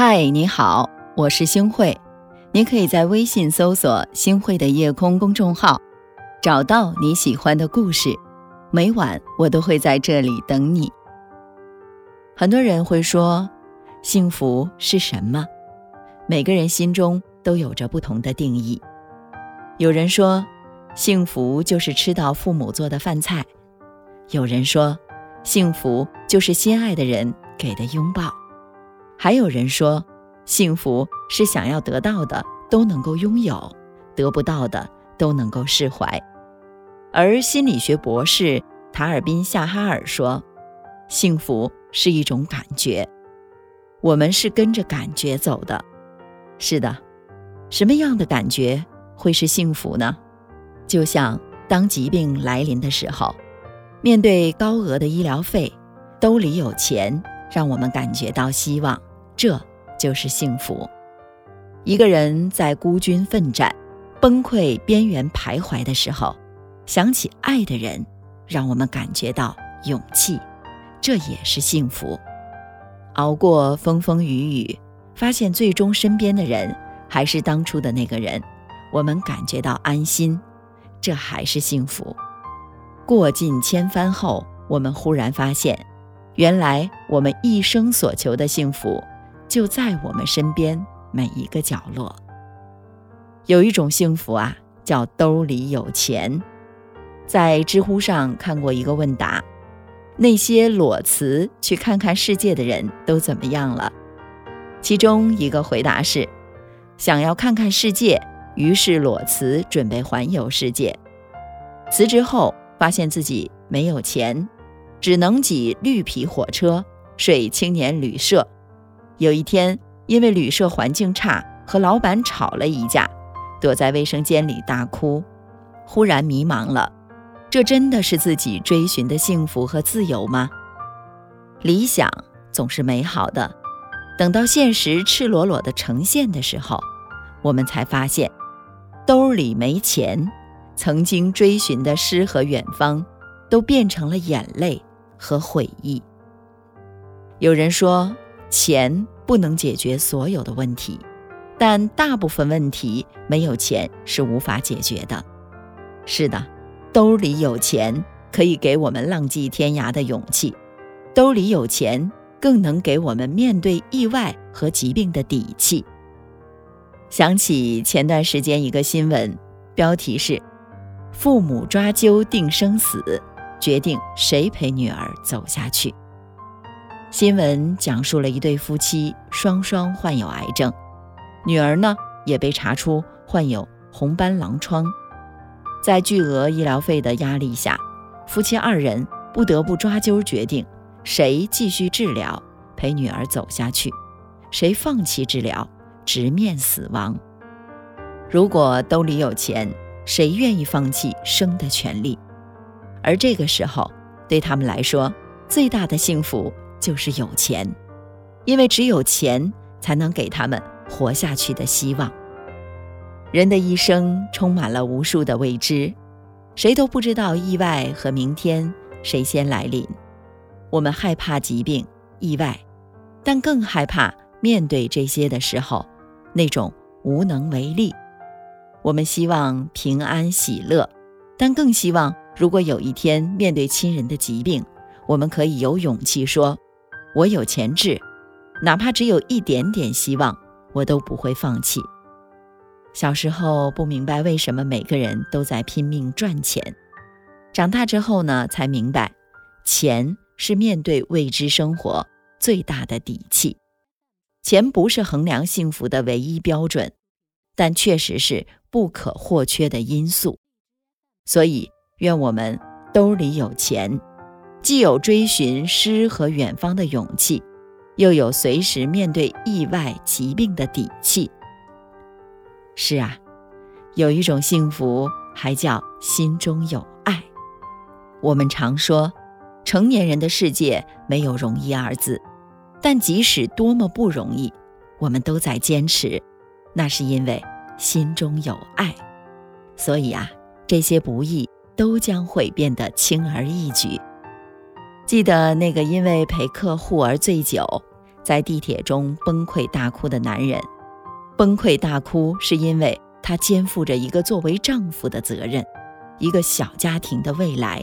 嗨，你好，我是星慧。你可以在微信搜索“星慧的夜空”公众号，找到你喜欢的故事。每晚我都会在这里等你。很多人会说，幸福是什么？每个人心中都有着不同的定义。有人说，幸福就是吃到父母做的饭菜；有人说，幸福就是心爱的人给的拥抱。还有人说，幸福是想要得到的都能够拥有，得不到的都能够释怀。而心理学博士塔尔宾夏哈尔说，幸福是一种感觉，我们是跟着感觉走的。是的，什么样的感觉会是幸福呢？就像当疾病来临的时候，面对高额的医疗费，兜里有钱，让我们感觉到希望。这就是幸福。一个人在孤军奋战、崩溃边缘徘徊的时候，想起爱的人，让我们感觉到勇气，这也是幸福。熬过风风雨雨，发现最终身边的人还是当初的那个人，我们感觉到安心，这还是幸福。过尽千帆后，我们忽然发现，原来我们一生所求的幸福。就在我们身边每一个角落。有一种幸福啊，叫兜里有钱。在知乎上看过一个问答：那些裸辞去看看世界的人都怎么样了？其中一个回答是：想要看看世界，于是裸辞准备环游世界。辞职后发现自己没有钱，只能挤绿皮火车，睡青年旅社。有一天，因为旅社环境差，和老板吵了一架，躲在卫生间里大哭。忽然迷茫了，这真的是自己追寻的幸福和自由吗？理想总是美好的，等到现实赤裸裸的呈现的时候，我们才发现，兜里没钱，曾经追寻的诗和远方，都变成了眼泪和悔意。有人说。钱不能解决所有的问题，但大部分问题没有钱是无法解决的。是的，兜里有钱可以给我们浪迹天涯的勇气，兜里有钱更能给我们面对意外和疾病的底气。想起前段时间一个新闻，标题是“父母抓阄定生死，决定谁陪女儿走下去”。新闻讲述了一对夫妻双双患有癌症，女儿呢也被查出患有红斑狼疮。在巨额医疗费的压力下，夫妻二人不得不抓阄决定，谁继续治疗陪女儿走下去，谁放弃治疗直面死亡。如果兜里有钱，谁愿意放弃生的权利？而这个时候，对他们来说，最大的幸福。就是有钱，因为只有钱才能给他们活下去的希望。人的一生充满了无数的未知，谁都不知道意外和明天谁先来临。我们害怕疾病、意外，但更害怕面对这些的时候那种无能为力。我们希望平安喜乐，但更希望如果有一天面对亲人的疾病，我们可以有勇气说。我有钱治，哪怕只有一点点希望，我都不会放弃。小时候不明白为什么每个人都在拼命赚钱，长大之后呢，才明白，钱是面对未知生活最大的底气。钱不是衡量幸福的唯一标准，但确实是不可或缺的因素。所以，愿我们兜里有钱。既有追寻诗和远方的勇气，又有随时面对意外疾病的底气。是啊，有一种幸福，还叫心中有爱。我们常说，成年人的世界没有容易二字，但即使多么不容易，我们都在坚持，那是因为心中有爱。所以啊，这些不易都将会变得轻而易举。记得那个因为陪客户而醉酒，在地铁中崩溃大哭的男人。崩溃大哭是因为他肩负着一个作为丈夫的责任，一个小家庭的未来。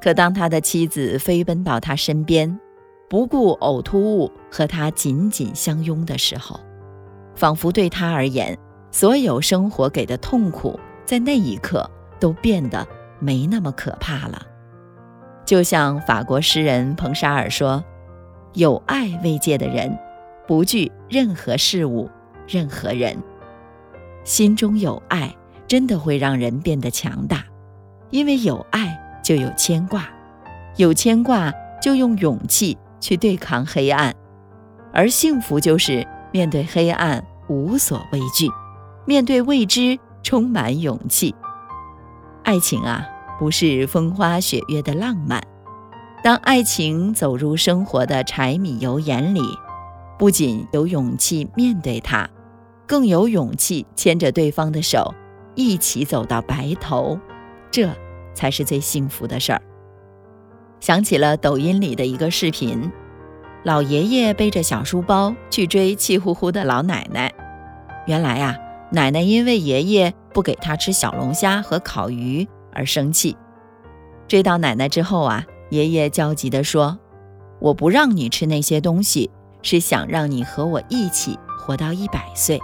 可当他的妻子飞奔到他身边，不顾呕吐物和他紧紧相拥的时候，仿佛对他而言，所有生活给的痛苦在那一刻都变得没那么可怕了。就像法国诗人彭沙尔说：“有爱慰藉的人，不惧任何事物。”任何人心中有爱，真的会让人变得强大，因为有爱就有牵挂，有牵挂就用勇气去对抗黑暗，而幸福就是面对黑暗无所畏惧，面对未知充满勇气。爱情啊，不是风花雪月的浪漫，当爱情走入生活的柴米油盐里，不仅有勇气面对它。更有勇气牵着对方的手，一起走到白头，这才是最幸福的事儿。想起了抖音里的一个视频，老爷爷背着小书包去追气呼呼的老奶奶。原来啊，奶奶因为爷爷不给她吃小龙虾和烤鱼而生气。追到奶奶之后啊，爷爷焦急地说：“我不让你吃那些东西，是想让你和我一起活到一百岁。”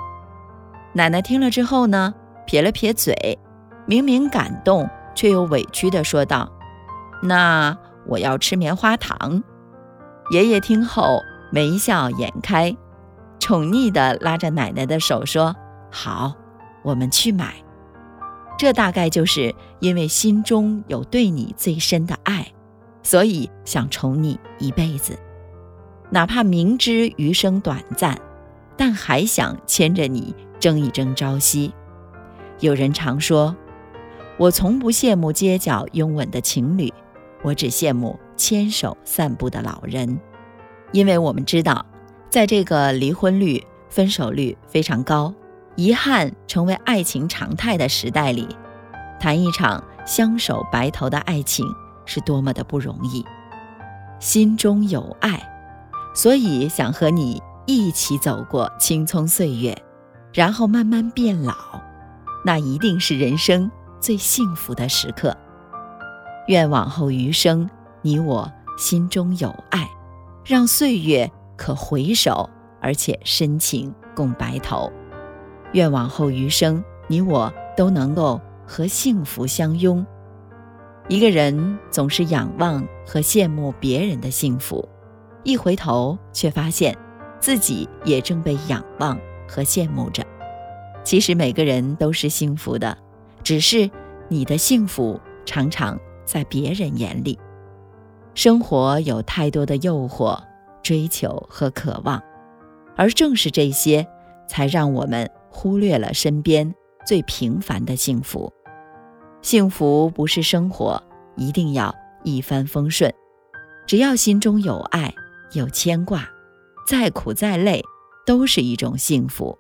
奶奶听了之后呢，撇了撇嘴，明明感动，却又委屈地说道：“那我要吃棉花糖。”爷爷听后眉笑眼开，宠溺地拉着奶奶的手说：“好，我们去买。”这大概就是因为心中有对你最深的爱，所以想宠你一辈子，哪怕明知余生短暂，但还想牵着你。争一争朝夕。有人常说：“我从不羡慕街角拥吻的情侣，我只羡慕牵手散步的老人。”因为我们知道，在这个离婚率、分手率非常高、遗憾成为爱情常态的时代里，谈一场相守白头的爱情是多么的不容易。心中有爱，所以想和你一起走过青葱岁月。然后慢慢变老，那一定是人生最幸福的时刻。愿往后余生，你我心中有爱，让岁月可回首，而且深情共白头。愿往后余生，你我都能够和幸福相拥。一个人总是仰望和羡慕别人的幸福，一回头却发现自己也正被仰望。和羡慕着，其实每个人都是幸福的，只是你的幸福常常在别人眼里。生活有太多的诱惑、追求和渴望，而正是这些，才让我们忽略了身边最平凡的幸福。幸福不是生活一定要一帆风顺，只要心中有爱、有牵挂，再苦再累。都是一种幸福。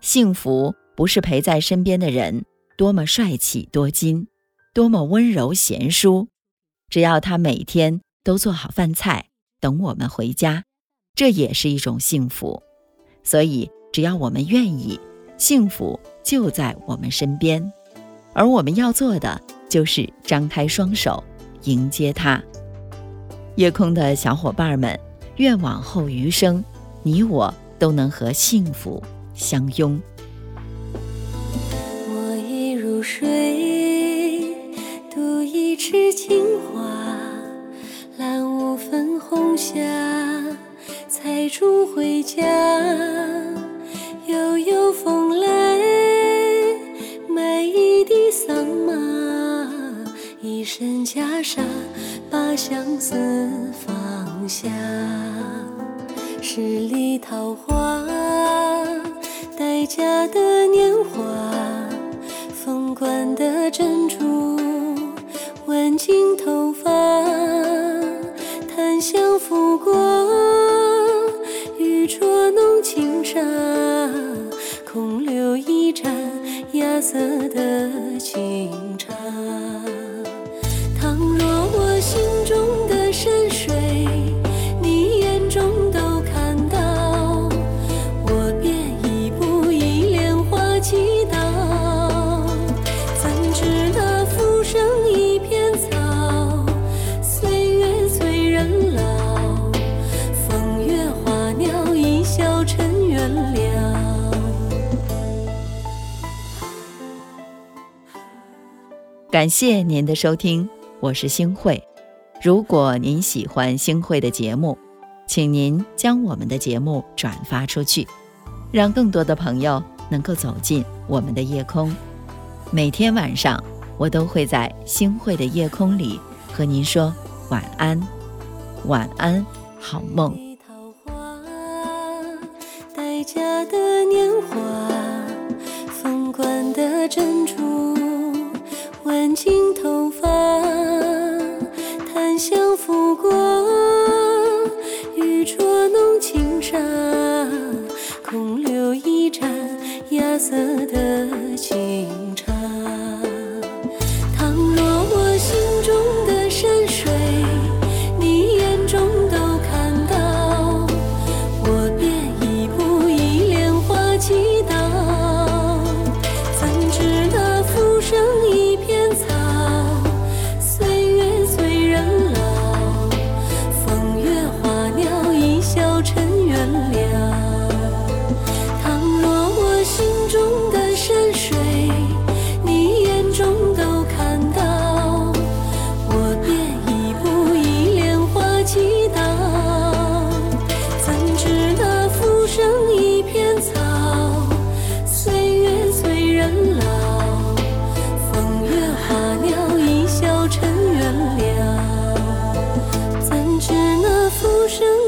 幸福不是陪在身边的人多么帅气多金，多么温柔贤淑，只要他每天都做好饭菜等我们回家，这也是一种幸福。所以，只要我们愿意，幸福就在我们身边。而我们要做的就是张开双手迎接它。夜空的小伙伴们，愿往后余生，你我。都能和幸福相拥。我已入睡，独一池青花，揽五分红霞，采竹回家。把相思放下。十里桃花，待嫁的年华，凤冠的珍珠，挽进头感谢您的收听，我是星慧。如果您喜欢星慧的节目，请您将我们的节目转发出去，让更多的朋友能够走进我们的夜空。每天晚上，我都会在星慧的夜空里和您说晚安，晚安，好梦。桃花，待嫁的年华，凤冠的珍声